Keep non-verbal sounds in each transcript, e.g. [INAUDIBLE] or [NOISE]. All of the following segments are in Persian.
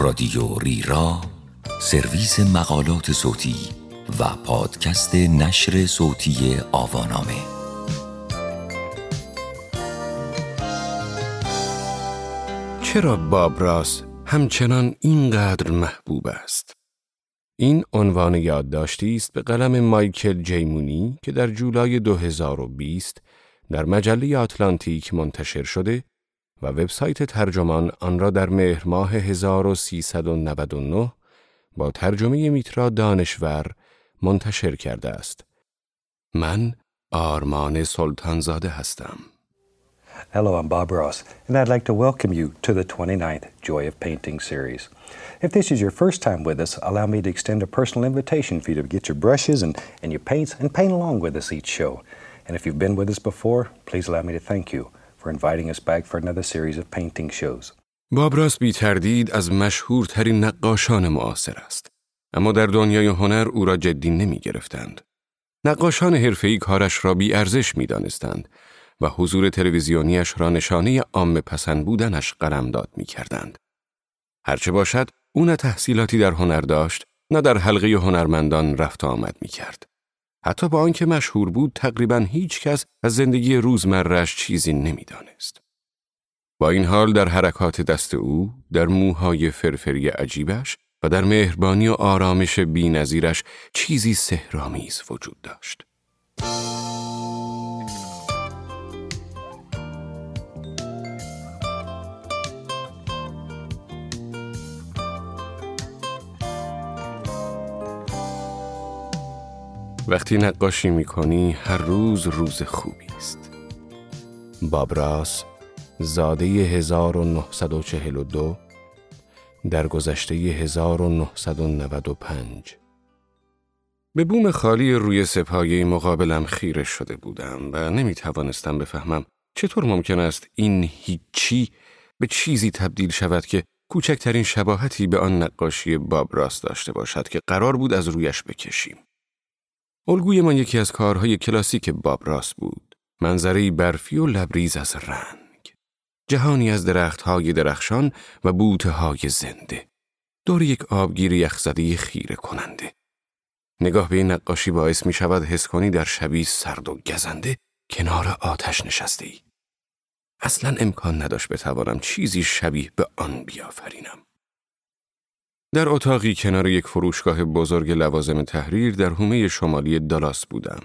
رادیو ریرا سرویس مقالات صوتی و پادکست نشر صوتی آوانامه چرا باب راس همچنان اینقدر محبوب است؟ این عنوان یادداشتی است به قلم مایکل جیمونی که در جولای 2020 در مجله آتلانتیک منتشر شده و وبسایت ترجمان آن را در مهر ماه 1399 با ترجمه میترا دانشور منتشر کرده است. من آرمان سلطانزاده هستم. Hello, I'm Bob Ross, and I'd like to welcome you to the 29th Joy of Painting series. If this is your first time with us, allow me to extend a personal invitation for you to get your brushes and, and your paints and paint along with us each show. And if you've been with us before, please allow me to thank you for inviting us back for another series of painting shows. باب راس بی تردید از مشهورترین نقاشان معاصر است. اما در دنیای هنر او را جدی نمی گرفتند. نقاشان حرفه‌ای کارش را بی ارزش می دانستند و حضور تلویزیونیش را نشانه عام پسند بودنش قلمداد می کردند. هرچه باشد، او نه تحصیلاتی در هنر داشت، نه در حلقه هنرمندان رفت آمد می کرد. حتی با آنکه مشهور بود تقریبا هیچ کس از زندگی روزمرش چیزی نمی‌دانست. با این حال در حرکات دست او، در موهای فرفری عجیبش و در مهربانی و آرامش بینظیرش چیزی سهرامیز وجود داشت. وقتی نقاشی می هر روز روز خوبی است. بابراس زاده 1942 در گذشته 1995 به بوم خالی روی سپایه مقابلم خیره شده بودم و نمی توانستم بفهمم چطور ممکن است این هیچی به چیزی تبدیل شود که کوچکترین شباهتی به آن نقاشی بابراس داشته باشد که قرار بود از رویش بکشیم. الگوی من یکی از کارهای کلاسیک باب راس بود. منظری برفی و لبریز از رنگ. جهانی از درختهای درخشان و بوته های زنده. دور یک آبگیر یخزده خیره کننده. نگاه به این نقاشی باعث می شود حس کنی در شبی سرد و گزنده کنار آتش نشسته ای. اصلا امکان نداشت بتوانم چیزی شبیه به آن بیافرینم. در اتاقی کنار یک فروشگاه بزرگ لوازم تحریر در حومه شمالی دالاس بودم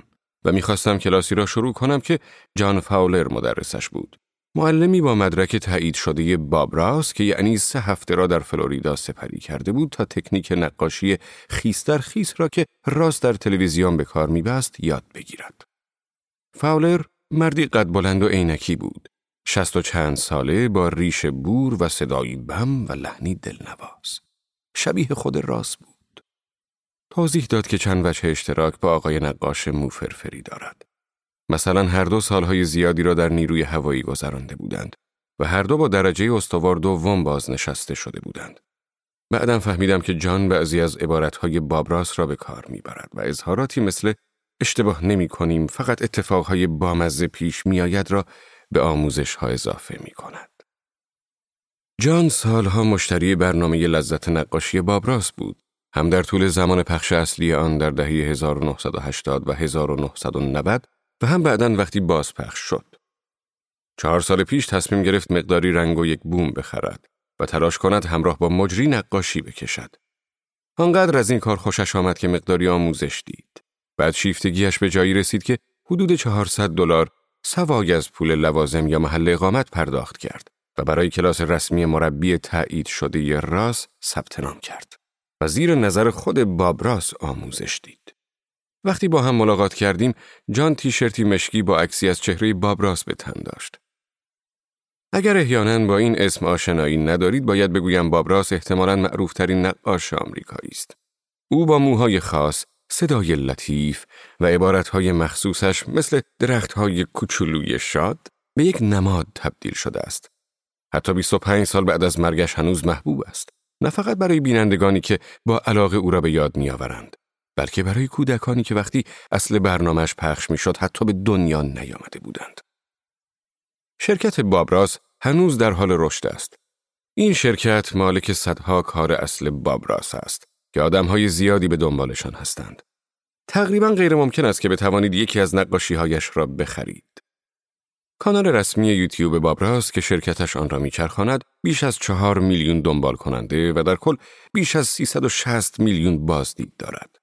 و می‌خواستم کلاسی را شروع کنم که جان فاولر مدرسش بود. معلمی با مدرک تایید شده باب راس که یعنی سه هفته را در فلوریدا سپری کرده بود تا تکنیک نقاشی خیس در خیس را که راست در تلویزیون به کار میبست یاد بگیرد. فاولر مردی قد بلند و عینکی بود. شست و چند ساله با ریش بور و صدایی بم و لحنی دلنواز. شبیه خود راست بود. توضیح داد که چند وجه اشتراک با آقای نقاش موفرفری دارد. مثلا هر دو سالهای زیادی را در نیروی هوایی گذرانده بودند و هر دو با درجه استوار دوم بازنشسته شده بودند. بعدم فهمیدم که جان بعضی از عبارتهای بابراس را به کار می‌برد و اظهاراتی مثل اشتباه نمی کنیم فقط اتفاقهای بامزه پیش میآید را به آموزش ها اضافه می کند. جان سالها مشتری برنامه لذت نقاشی بابراس بود. هم در طول زمان پخش اصلی آن در دهه 1980 و 1990 و هم بعدا وقتی باز پخش شد. چهار سال پیش تصمیم گرفت مقداری رنگ و یک بوم بخرد و تلاش کند همراه با مجری نقاشی بکشد. آنقدر از این کار خوشش آمد که مقداری آموزش دید. بعد شیفتگیش به جایی رسید که حدود 400 دلار سوای از پول لوازم یا محل اقامت پرداخت کرد. و برای کلاس رسمی مربی تایید شده راس ثبت نام کرد و زیر نظر خود باب راس آموزش دید. وقتی با هم ملاقات کردیم، جان تیشرتی مشکی با عکسی از چهره باب راس به تن داشت. اگر احیانا با این اسم آشنایی ندارید، باید بگویم باب راس احتمالاً معروفترین نقاش آمریکایی است. او با موهای خاص، صدای لطیف و عبارتهای مخصوصش مثل درختهای کوچولوی شاد به یک نماد تبدیل شده است. حتی 25 سال بعد از مرگش هنوز محبوب است. نه فقط برای بینندگانی که با علاقه او را به یاد میآورند، بلکه برای کودکانی که وقتی اصل برنامهش پخش می‌شد حتی به دنیا نیامده بودند. شرکت بابراس هنوز در حال رشد است. این شرکت مالک صدها کار اصل بابراس است که آدمهای زیادی به دنبالشان هستند. تقریبا غیر ممکن است که بتوانید یکی از نقاشیهایش را بخرید. کانال رسمی یوتیوب بابراس که شرکتش آن را میچرخاند بیش از چهار میلیون دنبال کننده و در کل بیش از 360 میلیون بازدید دارد.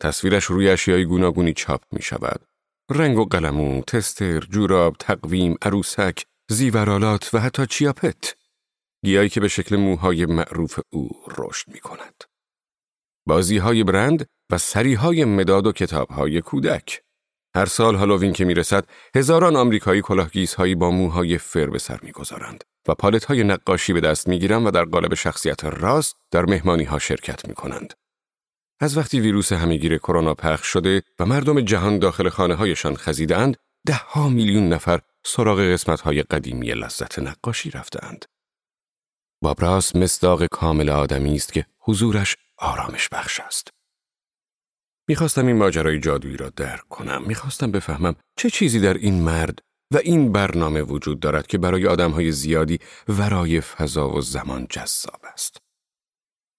تصویرش روی اشیای گوناگونی چاپ می شود. رنگ و قلمو، تستر، جوراب، تقویم، عروسک، زیورالات و حتی چیاپت. گیایی که به شکل موهای معروف او رشد می کند. بازی های برند و سری های مداد و کتاب های کودک. هر سال هالووین که می‌رسد هزاران آمریکایی کلاهگیزهایی با موهای فر به سر می‌گذارند و پالت های نقاشی به دست می‌گیرند و در قالب شخصیت راست در مهمانی ها شرکت می کنند. از وقتی ویروس همهگیر کرونا پخش شده و مردم جهان داخل خانه هایشان خزیدند، ده ها میلیون نفر سراغ قسمت های قدیمی لذت نقاشی رفتند. بابراس مصداق کامل آدمی است که حضورش آرامش بخش است. می‌خواستم این ماجرای جادویی را درک کنم. می‌خواستم بفهمم چه چیزی در این مرد و این برنامه وجود دارد که برای آدمهای زیادی ورای فضا و زمان جذاب است.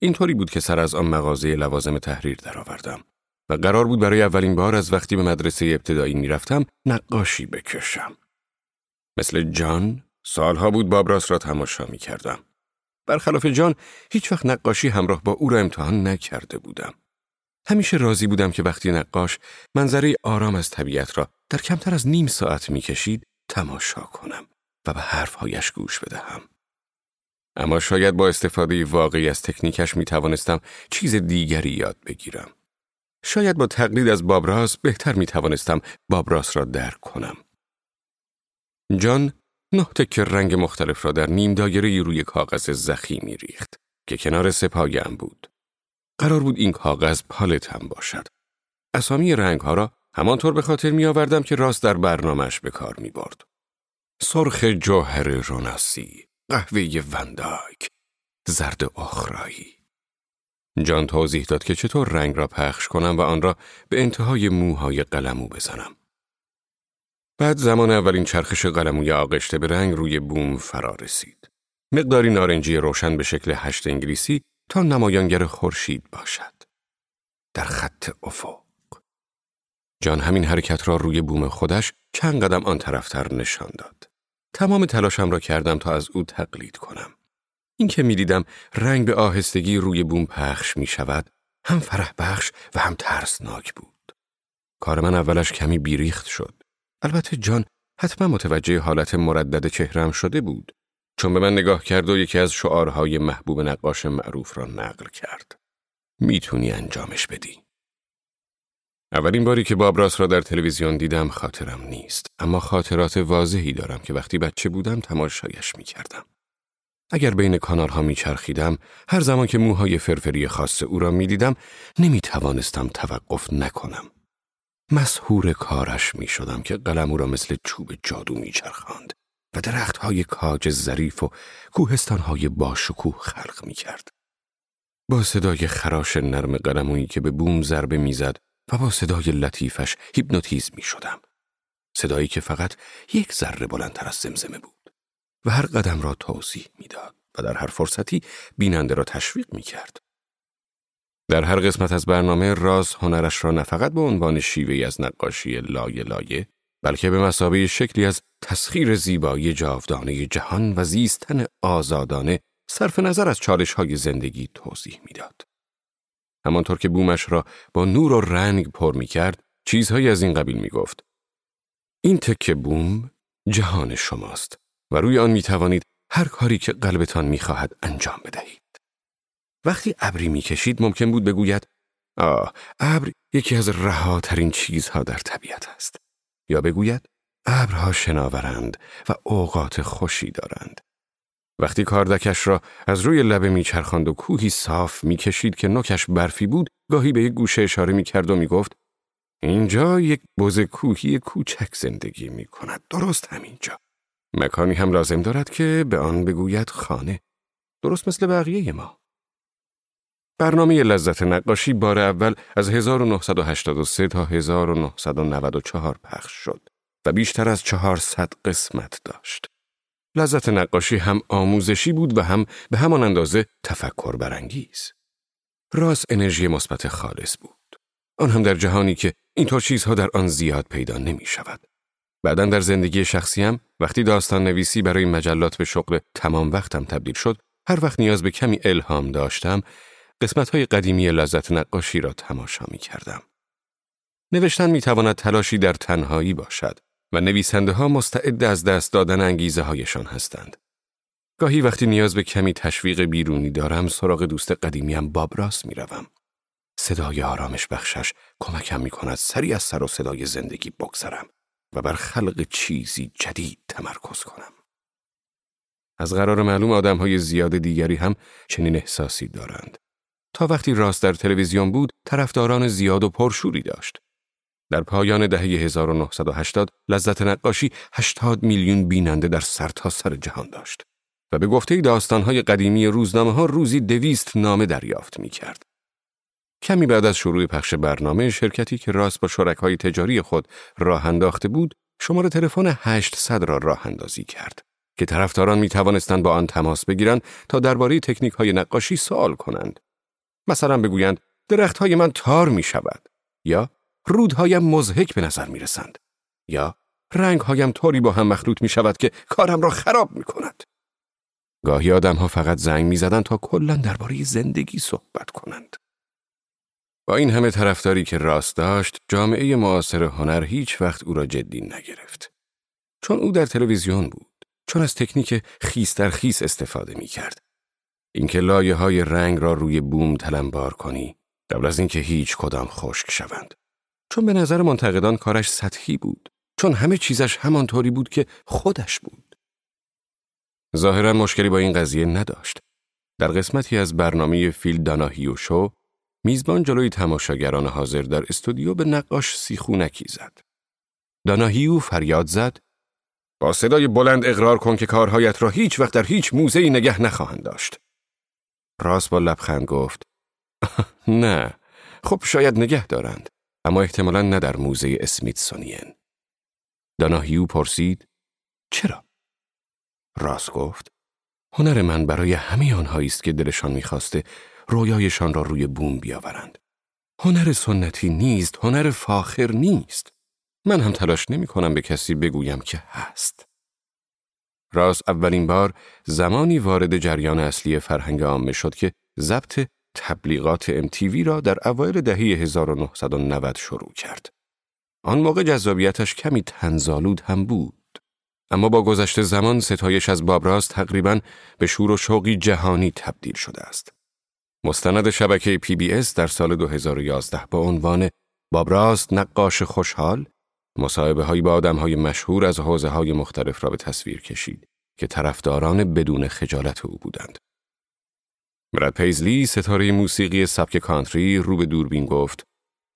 اینطوری بود که سر از آن مغازه لوازم تحریر درآوردم و قرار بود برای اولین بار از وقتی به مدرسه ابتدایی می‌رفتم نقاشی بکشم. مثل جان سالها بود بابراس را تماشا می کردم. برخلاف جان هیچ وقت نقاشی همراه با او را امتحان نکرده بودم. همیشه راضی بودم که وقتی نقاش منظره آرام از طبیعت را در کمتر از نیم ساعت می‌کشید تماشا کنم و به حرفهایش گوش بدهم. اما شاید با استفاده واقعی از تکنیکش می توانستم چیز دیگری یاد بگیرم. شاید با تقلید از بابراس بهتر می توانستم بابراس را درک کنم. جان نه تک رنگ مختلف را در نیم دایره روی کاغذ زخیمی ریخت که کنار سپایم بود. قرار بود این کاغذ پالت هم باشد. اسامی رنگ ها را همانطور به خاطر می آوردم که راست در برنامهش به کار می برد. سرخ جوهر روناسی، قهوه ونداک، زرد اخرایی. جان توضیح داد که چطور رنگ را پخش کنم و آن را به انتهای موهای قلمو بزنم. بعد زمان اولین چرخش قلموی آغشته به رنگ روی بوم فرا رسید. مقداری نارنجی روشن به شکل هشت انگلیسی تا نمایانگر خورشید باشد. در خط افق. جان همین حرکت را روی بوم خودش چند قدم آن طرفتر نشان داد. تمام تلاشم را کردم تا از او تقلید کنم. این که می دیدم رنگ به آهستگی روی بوم پخش می شود هم فرح بخش و هم ترسناک بود. کار من اولش کمی بیریخت شد. البته جان حتما متوجه حالت مردد چهرم شده بود چون به من نگاه کرد و یکی از شعارهای محبوب نقاش معروف را نقل کرد. می‌تونی انجامش بدی. اولین باری که بابراس را در تلویزیون دیدم خاطرم نیست اما خاطرات واضحی دارم که وقتی بچه بودم تماشایش می‌کردم. اگر بین کانال ها میچرخیدم هر زمان که موهای فرفری خاص او را می‌دیدم نمی توانستم توقف نکنم. مسهور کارش می شدم که قلم او را مثل چوب جادو میچرخاند و درخت های کاج ظریف و کوهستان های باشکوه خلق می کرد. با صدای خراش نرم قلمویی که به بوم ضربه می‌زد و با صدای لطیفش هیپنوتیزم می شدم. صدایی که فقط یک ذره بلندتر از زمزمه بود و هر قدم را توضیح می‌داد و در هر فرصتی بیننده را تشویق می کرد. در هر قسمت از برنامه راز هنرش را نه فقط به عنوان شیوهی از نقاشی لایه لایه بلکه به مسابه شکلی از تسخیر زیبایی جاودانه جهان و زیستن آزادانه صرف نظر از چالش های زندگی توضیح می‌داد. همانطور که بومش را با نور و رنگ پر می کرد، چیزهایی از این قبیل می گفت. این تکه بوم جهان شماست و روی آن می توانید هر کاری که قلبتان می خواهد انجام بدهید. وقتی ابری می کشید ممکن بود بگوید آه ابر یکی از رهاترین چیزها در طبیعت است. یا بگوید ابرها شناورند و اوقات خوشی دارند. وقتی کاردکش را از روی لبه میچرخاند و کوهی صاف می‌کشید که نوکش برفی بود گاهی به یک گوشه اشاره می‌کرد و می‌گفت اینجا یک بز کوهی کوچک زندگی می کند درست همینجا. مکانی هم لازم دارد که به آن بگوید خانه. درست مثل بقیه ما. برنامه لذت نقاشی بار اول از 1983 تا 1994 پخش شد و بیشتر از 400 قسمت داشت. لذت نقاشی هم آموزشی بود و هم به همان اندازه تفکر برانگیز. راس انرژی مثبت خالص بود. آن هم در جهانی که اینطور چیزها در آن زیاد پیدا نمی شود. بعدا در زندگی شخصیم وقتی داستان نویسی برای مجلات به شغل تمام وقتم تبدیل شد هر وقت نیاز به کمی الهام داشتم قسمت های قدیمی لذت نقاشی را تماشا می کردم. نوشتن می تواند تلاشی در تنهایی باشد و نویسنده ها مستعد از دست دادن انگیزه هایشان هستند. گاهی وقتی نیاز به کمی تشویق بیرونی دارم سراغ دوست قدیمیم باب راست می روم. صدای آرامش بخشش کمکم می کند سری از سر و صدای زندگی بگذرم و بر خلق چیزی جدید تمرکز کنم. از قرار معلوم آدم های زیاد دیگری هم چنین احساسی دارند. تا وقتی راست در تلویزیون بود، طرفداران زیاد و پرشوری داشت. در پایان دهه 1980 لذت نقاشی 80 میلیون بیننده در سرتاسر سر جهان داشت و به گفته داستانهای قدیمی روزنامه ها روزی دویست نامه دریافت می کرد. کمی بعد از شروع پخش برنامه شرکتی که راست با شرکای تجاری خود راه انداخته بود شماره تلفن 800 را راه اندازی کرد که طرفداران می توانستند با آن تماس بگیرند تا درباره تکنیک های نقاشی سوال کنند. مثلا بگویند درخت های من تار می شود یا رودهایم مزهک به نظر می رسند یا رنگهایم طوری با هم مخلوط می شود که کارم را خراب می کند. گاهی آدم ها فقط زنگ می زدن تا کلا درباره زندگی صحبت کنند. با این همه طرفداری که راست داشت، جامعه معاصر هنر هیچ وقت او را جدی نگرفت. چون او در تلویزیون بود، چون از تکنیک خیس در خیس استفاده می کرد. اینکه لایه های رنگ را روی بوم تلمبار کنی، قبل از اینکه هیچ کدام خشک شوند. چون به نظر منتقدان کارش سطحی بود. چون همه چیزش همانطوری بود که خودش بود. ظاهرا مشکلی با این قضیه نداشت. در قسمتی از برنامه فیل داناهیو شو میزبان جلوی تماشاگران حاضر در استودیو به نقاش سیخونکی زد. داناهیو فریاد زد با صدای بلند اقرار کن که کارهایت را هیچ وقت در هیچ موزهی نگه نخواهند داشت. راست با لبخند گفت [LAUGHS] نه خب شاید نگه دارند اما احتمالا نه در موزه اسمیتسونین. داناهیو پرسید چرا؟ راست گفت هنر من برای همه آنهایی است که دلشان می‌خواسته رویایشان را روی بوم بیاورند. هنر سنتی نیست، هنر فاخر نیست. من هم تلاش نمی کنم به کسی بگویم که هست. راست اولین بار زمانی وارد جریان اصلی فرهنگ عامه شد که ضبط تبلیغات MTV را در اوایل دهه 1990 شروع کرد. آن موقع جذابیتش کمی تنزالود هم بود. اما با گذشت زمان ستایش از بابراست تقریبا به شور و شوقی جهانی تبدیل شده است. مستند شبکه پی بی در سال 2011 با عنوان بابراست نقاش خوشحال مصاحبه هایی با آدم های مشهور از حوزه های مختلف را به تصویر کشید که طرفداران بدون خجالت او بودند. براد پیزلی ستاره موسیقی سبک کانتری رو به دوربین گفت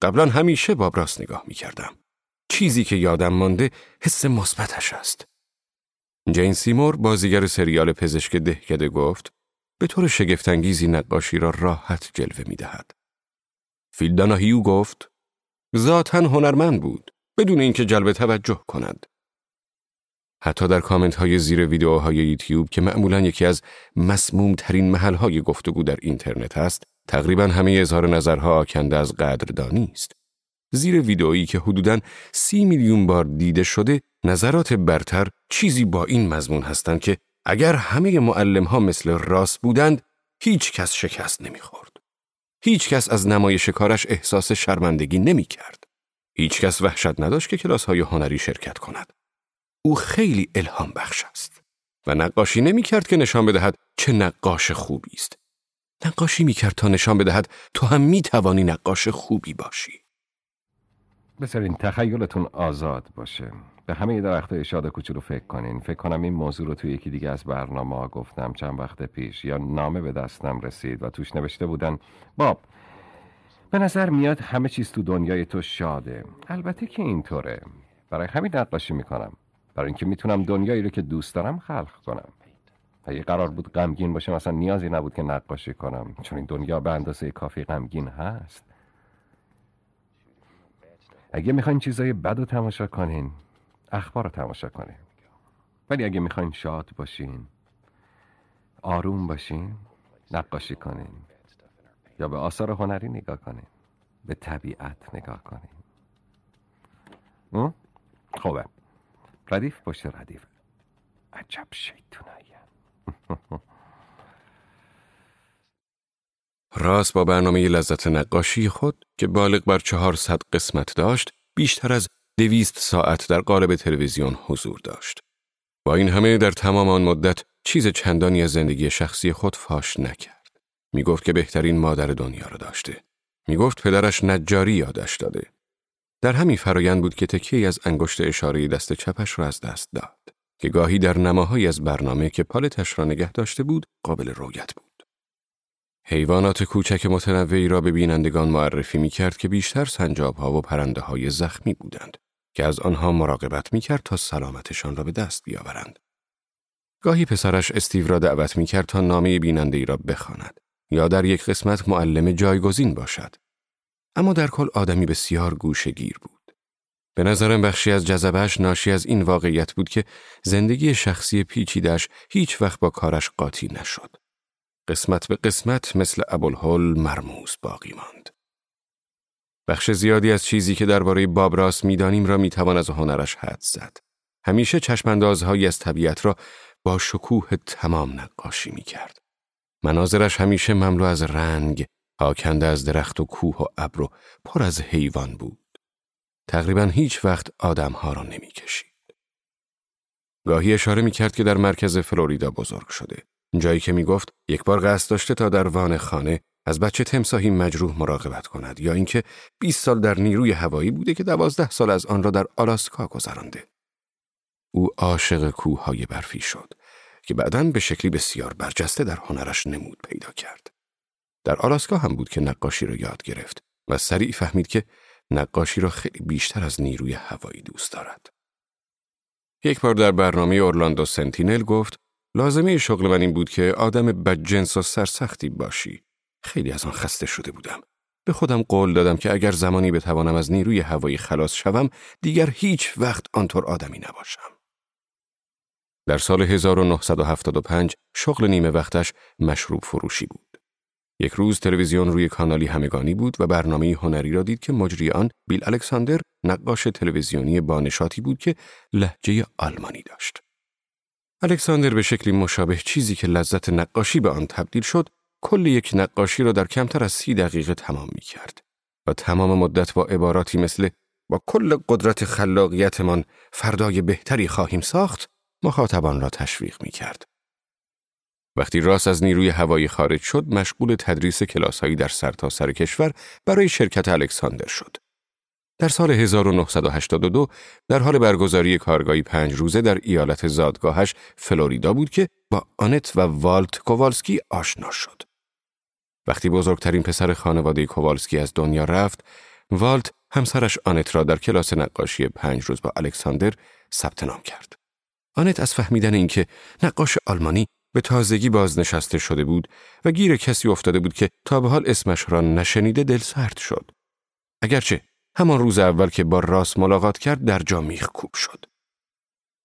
قبلا همیشه بابراست نگاه می کردم. چیزی که یادم مانده حس مثبتش است. جین سیمور بازیگر سریال پزشک دهکده گفت به طور شگفتانگیزی نقاشی را راحت جلوه می دهد. فیلداناهیو گفت ذاتا هنرمند بود بدون اینکه جلب توجه کند. حتی در کامنت های زیر ویدیوهای یوتیوب که معمولا یکی از مسموم ترین محل های گفتگو در اینترنت است، تقریبا همه اظهار نظرها آکنده از قدردانی است. زیر ویدئویی که حدوداً سی میلیون بار دیده شده، نظرات برتر چیزی با این مضمون هستند که اگر همه معلم ها مثل راست بودند، هیچ کس شکست نمی‌خورد. هیچ کس از نمایش کارش احساس شرمندگی نمی کرد. هیچ کس وحشت نداشت که کلاس های هنری شرکت کند. او خیلی الهام بخش است و نقاشی نمی کرد که نشان بدهد چه نقاش خوبی است. نقاشی می کرد تا نشان بدهد تو هم می توانی نقاش خوبی باشی. بذارین تخیلتون آزاد باشه. به همه درخت شاد کوچولو فکر کنین فکر کنم این موضوع رو توی یکی دیگه از برنامه ها گفتم چند وقت پیش یا نامه به دستم رسید و توش نوشته بودن باب به نظر میاد همه چیز تو دنیای تو شاده. البته که اینطوره. برای همین نقاشی می‌کنم. برای اینکه می‌تونم دنیایی رو که دوست دارم خلق کنم. اگه قرار بود غمگین باشه مثلا نیازی نبود که نقاشی کنم. چون این دنیا به اندازه کافی غمگین هست. اگه می‌خواین چیزای بد رو تماشا کنین اخبار رو تماشا کنین. ولی اگه می‌خواین شاد باشین آروم باشین نقاشی کنین. یا به آثار هنری نگاه کنین به طبیعت نگاه کنین خوبه. ردیف پشت ردیف. عجب شیطونایی. [LAUGHS] راست با برنامه لذت نقاشی خود که بالغ بر چهارصد قسمت داشت بیشتر از دویست ساعت در قالب تلویزیون حضور داشت. با این همه در تمام آن مدت چیز چندانی از زندگی شخصی خود فاش نکرد. می گفت که بهترین مادر دنیا را داشته. می گفت پدرش نجاری یادش داده. در همین فرایند بود که تکی از انگشت اشاره دست چپش را از دست داد که گاهی در نماهایی از برنامه که پالتش را نگه داشته بود قابل رویت بود. حیوانات کوچک متنوعی را به بینندگان معرفی می کرد که بیشتر سنجاب ها و پرنده های زخمی بودند که از آنها مراقبت می کرد تا سلامتشان را به دست بیاورند. گاهی پسرش استیو را دعوت می کرد تا نامه بیننده ای را بخواند یا در یک قسمت معلم جایگزین باشد. اما در کل آدمی بسیار گوشگیر بود. به نظرم بخشی از جذبش ناشی از این واقعیت بود که زندگی شخصی پیچیدش هیچ وقت با کارش قاطی نشد. قسمت به قسمت مثل ابوالهول مرموز باقی ماند. بخش زیادی از چیزی که درباره بابراس می‌دانیم را می‌توان از هنرش حد زد. همیشه چشماندازهایی از طبیعت را با شکوه تمام نقاشی می کرد. مناظرش همیشه مملو از رنگ، پاکنده از درخت و کوه و ابر و پر از حیوان بود. تقریبا هیچ وقت آدمها را نمی کشید. گاهی اشاره می کرد که در مرکز فلوریدا بزرگ شده. جایی که می گفت یک بار قصد داشته تا در وان خانه از بچه تمساهی مجروح مراقبت کند یا اینکه 20 سال در نیروی هوایی بوده که دوازده سال از آن را در آلاسکا گذرانده. او عاشق کوههای برفی شد که بعدا به شکلی بسیار برجسته در هنرش نمود پیدا کرد. در آلاسکا هم بود که نقاشی را یاد گرفت و سریع فهمید که نقاشی را خیلی بیشتر از نیروی هوایی دوست دارد. یک بار در برنامه اورلاندو سنتینل گفت لازمه شغل من این بود که آدم بدجنس و سرسختی باشی. خیلی از آن خسته شده بودم. به خودم قول دادم که اگر زمانی بتوانم از نیروی هوایی خلاص شوم دیگر هیچ وقت آنطور آدمی نباشم. در سال 1975 شغل نیمه وقتش مشروب فروشی بود. یک روز تلویزیون روی کانالی همگانی بود و برنامه هنری را دید که مجری آن بیل الکساندر نقاش تلویزیونی بانشاتی بود که لحجه آلمانی داشت. الکساندر به شکلی مشابه چیزی که لذت نقاشی به آن تبدیل شد، کل یک نقاشی را در کمتر از سی دقیقه تمام می کرد و تمام مدت با عباراتی مثل با کل قدرت خلاقیتمان فردای بهتری خواهیم ساخت، مخاطبان را تشویق می کرد. وقتی راست از نیروی هوایی خارج شد، مشغول تدریس کلاسهایی در سرتاسر سر کشور برای شرکت الکساندر شد. در سال 1982 در حال برگزاری کارگاهی پنج روزه در ایالت زادگاهش فلوریدا بود که با آنت و والت کووالسکی آشنا شد. وقتی بزرگترین پسر خانواده کووالسکی از دنیا رفت، والت همسرش آنت را در کلاس نقاشی پنج روز با الکساندر ثبت نام کرد. آنت از فهمیدن اینکه نقاش آلمانی به تازگی بازنشسته شده بود و گیر کسی افتاده بود که تا به حال اسمش را نشنیده دل سرد شد. اگرچه همان روز اول که با راس ملاقات کرد در جا میخ کوب شد.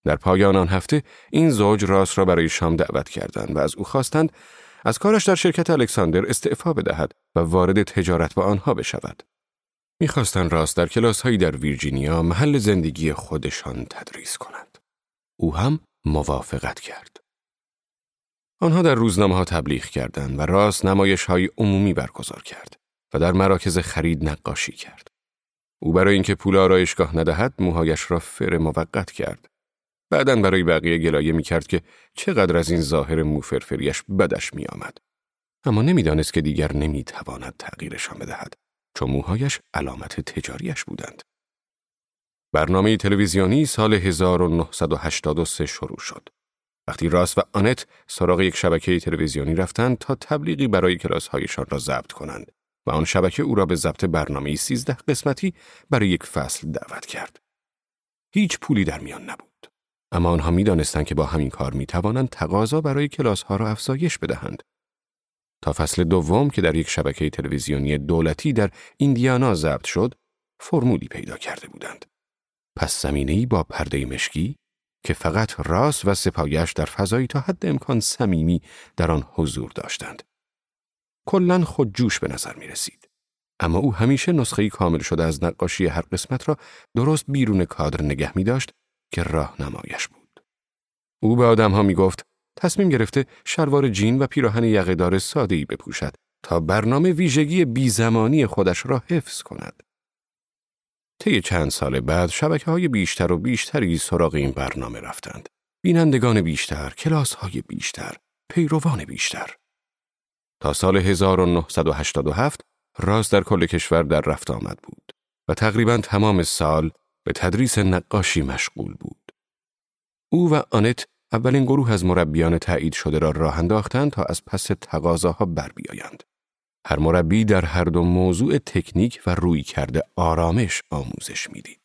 در پایان آن هفته این زوج راس را برای شام دعوت کردند و از او خواستند از کارش در شرکت الکساندر استعفا بدهد و وارد تجارت با آنها بشود. می‌خواستند راس در کلاس در ویرجینیا محل زندگی خودشان تدریس کنند. او هم موافقت کرد. آنها در روزنامه ها تبلیغ کردند و راس نمایش های عمومی برگزار کرد و در مراکز خرید نقاشی کرد. او برای اینکه پول آرایشگاه ندهد موهایش را فر موقت کرد. بعدا برای بقیه گلایه می کرد که چقدر از این ظاهر موفرفریش بدش می آمد. اما نمی‌دانست که دیگر نمی تواند تغییرشان بدهد چون موهایش علامت تجاریش بودند. برنامه تلویزیونی سال 1983 شروع شد. وقتی راس و آنت سراغ یک شبکه تلویزیونی رفتند تا تبلیغی برای کلاسهایشان را ضبط کنند و آن شبکه او را به ضبط برنامه 13 قسمتی برای یک فصل دعوت کرد. هیچ پولی در میان نبود. اما آنها می دانستند که با همین کار می توانند تقاضا برای کلاس ها را افزایش بدهند. تا فصل دوم که در یک شبکه تلویزیونی دولتی در ایندیانا ضبط شد، فرمولی پیدا کرده بودند. پس زمینه‌ای با پرده مشکی، که فقط راس و سپایش در فضایی تا حد امکان صمیمی در آن حضور داشتند. کلا خود جوش به نظر می رسید. اما او همیشه نسخه کامل شده از نقاشی هر قسمت را درست بیرون کادر نگه می داشت که راه نمایش بود. او به آدم ها می گفت تصمیم گرفته شلوار جین و پیراهن یقهدار ساده ای بپوشد تا برنامه ویژگی بیزمانی خودش را حفظ کند. طی چند سال بعد شبکه های بیشتر و بیشتری سراغ این برنامه رفتند. بینندگان بیشتر، کلاس های بیشتر، پیروان بیشتر. تا سال 1987 راز در کل کشور در رفت آمد بود و تقریبا تمام سال به تدریس نقاشی مشغول بود. او و آنت اولین گروه از مربیان تایید شده را راه انداختند تا از پس تقاضاها بر بیایند. هر مربی در هر دو موضوع تکنیک و روی کرده آرامش آموزش می‌دید.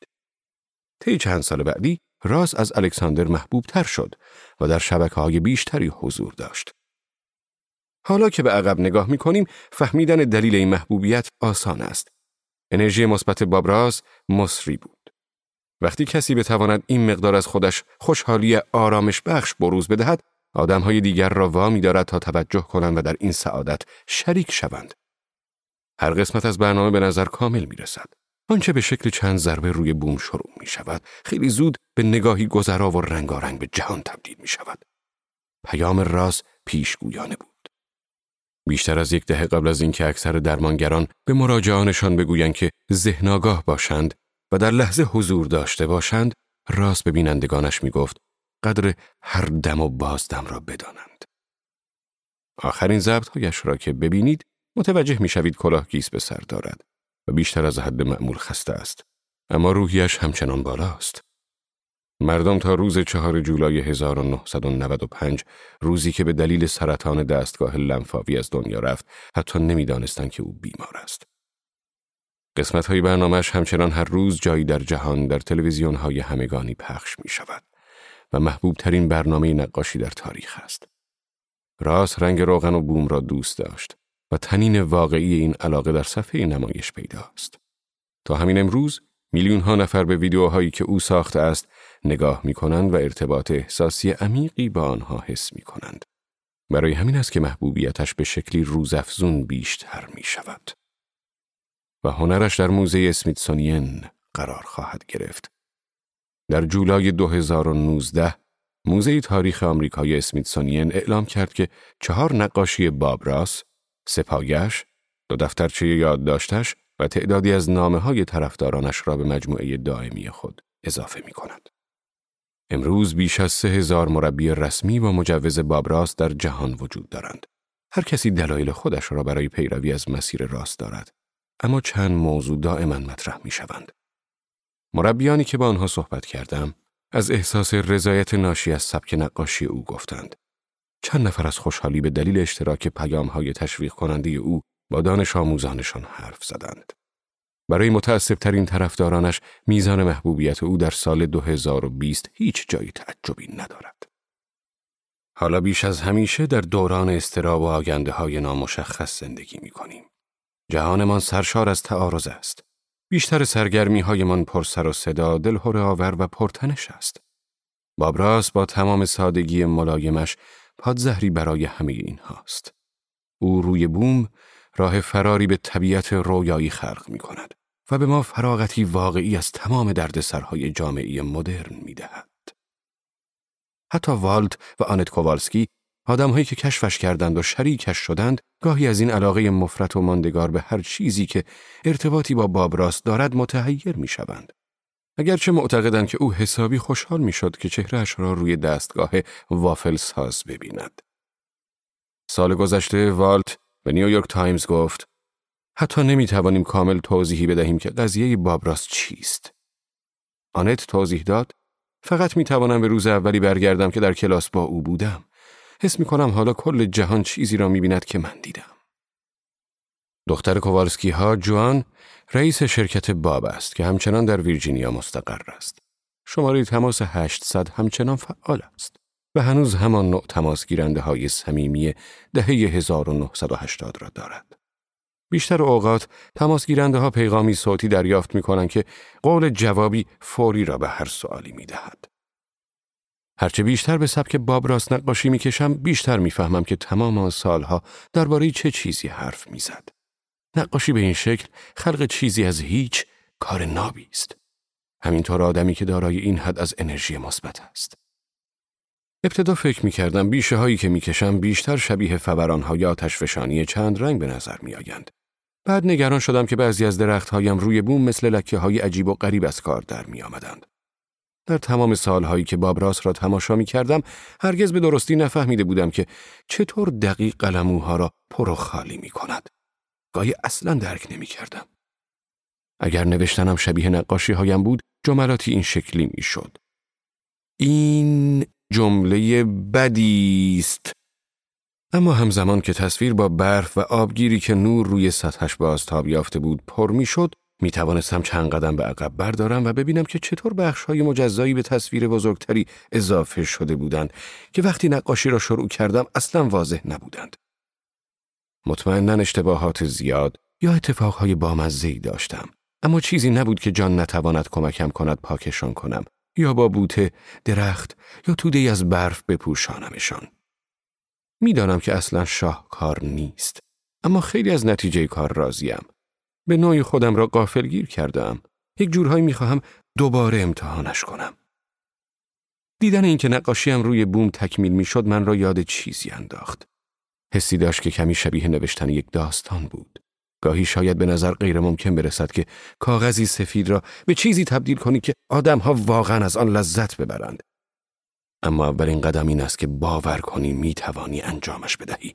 طی چند سال بعدی راز از الکساندر محبوب تر شد و در شبکه های بیشتری حضور داشت. حالا که به عقب نگاه می کنیم فهمیدن دلیل این محبوبیت آسان است. انرژی مثبت بابراز مصری بود. وقتی کسی بتواند این مقدار از خودش خوشحالی آرامش بخش بروز بدهد آدمهای دیگر را وامی دارد تا توجه کنند و در این سعادت شریک شوند. هر قسمت از برنامه به نظر کامل می رسد. آنچه به شکل چند ضربه روی بوم شروع می شود، خیلی زود به نگاهی گذرا و رنگارنگ به جهان تبدیل می شود. پیام راز پیشگویانه بود. بیشتر از یک دهه قبل از اینکه اکثر درمانگران به مراجعانشان بگویند که ذهنآگاه باشند و در لحظه حضور داشته باشند، راست به بینندگانش می گفت قدر هر دم و بازدم را بدانند. آخرین ضبطهایش را که ببینید متوجه می‌شوید کلاه گیس به سر دارد و بیشتر از حد معمول خسته است. اما روحیش همچنان بالاست. مردم تا روز چهار جولای 1995 روزی که به دلیل سرطان دستگاه لنفاوی از دنیا رفت حتی نمی‌دانستند که او بیمار است. قسمت های برنامهش همچنان هر روز جایی در جهان در تلویزیون های همگانی پخش می شود. و محبوب ترین برنامه نقاشی در تاریخ است. راس رنگ روغن و بوم را دوست داشت و تنین واقعی این علاقه در صفحه نمایش پیداست. تا همین امروز میلیون ها نفر به ویدیوهایی که او ساخته است نگاه می کنند و ارتباط احساسی عمیقی با آنها حس می کنند. برای همین است که محبوبیتش به شکلی روزافزون بیشتر می شود. و هنرش در موزه اسمیتسونین قرار خواهد گرفت در جولای 2019 موزه تاریخ آمریکای اسمیتسونین اعلام کرد که چهار نقاشی بابراس، سپاگش، دو دفترچه یادداشتش و تعدادی از نامه های طرفدارانش را به مجموعه دائمی خود اضافه می کند. امروز بیش از سه هزار مربی رسمی با مجوز بابراس در جهان وجود دارند. هر کسی دلایل خودش را برای پیروی از مسیر راست دارد. اما چند موضوع دائما مطرح می شوند. مربیانی که با آنها صحبت کردم از احساس رضایت ناشی از سبک نقاشی او گفتند. چند نفر از خوشحالی به دلیل اشتراک پیام های تشویق کننده او با دانش آموزانشان حرف زدند. برای متاسب ترین طرفدارانش میزان محبوبیت او در سال 2020 هیچ جایی تعجبی ندارد. حالا بیش از همیشه در دوران استراب و آگنده های نامشخص زندگی می کنیم. جهانمان سرشار از تعارض است. بیشتر سرگرمی هایمان پر سر و صدا، دلهور آور و پرتنش است. بابراس با تمام سادگی ملایمش پادزهری برای همه این هاست. او روی بوم راه فراری به طبیعت رویایی خلق می کند و به ما فراغتی واقعی از تمام دردسرهای جامعه مدرن می دهد. حتی والت و آنت کووالسکی آدمهایی که کشفش کردند و شریکش شدند گاهی از این علاقه مفرت و ماندگار به هر چیزی که ارتباطی با بابراس دارد متحیر می شوند. اگرچه معتقدند که او حسابی خوشحال می شد که چهرهش را روی دستگاه وافل ساز ببیند. سال گذشته والت به نیویورک تایمز گفت حتی نمی توانیم کامل توضیحی بدهیم که قضیه باب راس چیست. آنت توضیح داد فقط می توانم به روز اولی برگردم که در کلاس با او بودم. حس می کنم حالا کل جهان چیزی را می بیند که من دیدم. دختر کووالسکی ها جوان رئیس شرکت باب است که همچنان در ویرجینیا مستقر است. شماره تماس 800 همچنان فعال است و هنوز همان نوع تماس گیرنده های صمیمی دهه 1980 را دارد. بیشتر اوقات تماس گیرنده ها پیغامی صوتی دریافت می کنند که قول جوابی فوری را به هر سوالی می دهد. هرچه بیشتر به سبک باب راست نقاشی می‌کشم بیشتر می‌فهمم که تمام آن سالها درباره چه چیزی حرف می‌زد. نقاشی به این شکل خلق چیزی از هیچ کار نابی است. همینطور آدمی که دارای این حد از انرژی مثبت است. ابتدا فکر می کردم بیشه هایی که می کشم بیشتر شبیه فوران های آتشفشانی چند رنگ به نظر می آیند. بعد نگران شدم که بعضی از درخت هایم روی بوم مثل لکه های عجیب و غریب از کار در می آمدند. در تمام سالهایی که بابراس را تماشا می کردم هرگز به درستی نفهمیده بودم که چطور دقیق قلموها را پر و خالی می کند. گاهی اصلا درک نمی کردم. اگر نوشتنم شبیه نقاشی هایم بود جملاتی این شکلی می شد. این جمله بدی است. اما همزمان که تصویر با برف و آبگیری که نور روی سطحش بازتاب یافته بود پر می شد می توانستم چند قدم به عقب بردارم و ببینم که چطور بخش های مجزایی به تصویر بزرگتری اضافه شده بودند که وقتی نقاشی را شروع کردم اصلا واضح نبودند. مطمئنا اشتباهات زیاد یا اتفاقهای بامزهی داشتم اما چیزی نبود که جان نتواند کمکم کند پاکشان کنم یا با بوته، درخت یا توده از برف بپوشانمشان. می‌دانم که اصلا شاهکار نیست اما خیلی از نتیجه کار راضیم. به نوعی خودم را قافل گیر کردم. یک جورهایی می‌خواهم دوباره امتحانش کنم. دیدن اینکه نقاشیم روی بوم تکمیل می‌شد من را یاد چیزی انداخت. حسی داشت که کمی شبیه نوشتن یک داستان بود. گاهی شاید به نظر غیر ممکن برسد که کاغذی سفید را به چیزی تبدیل کنی که آدمها واقعا از آن لذت ببرند. اما اولین قدم این است که باور کنی می توانی انجامش بدهی.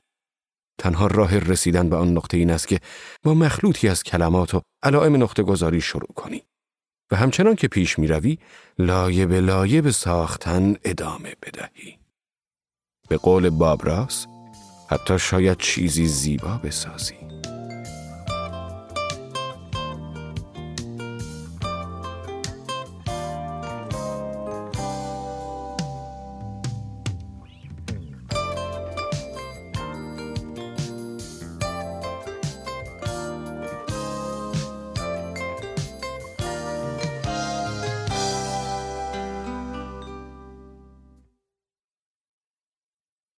تنها راه رسیدن به آن نقطه این است که با مخلوطی از کلمات و علائم نقطه گذاری شروع کنی. و همچنان که پیش می روی لایه به لایه به ساختن ادامه بدهی. به قول بابراس حتی شاید چیزی زیبا بسازی.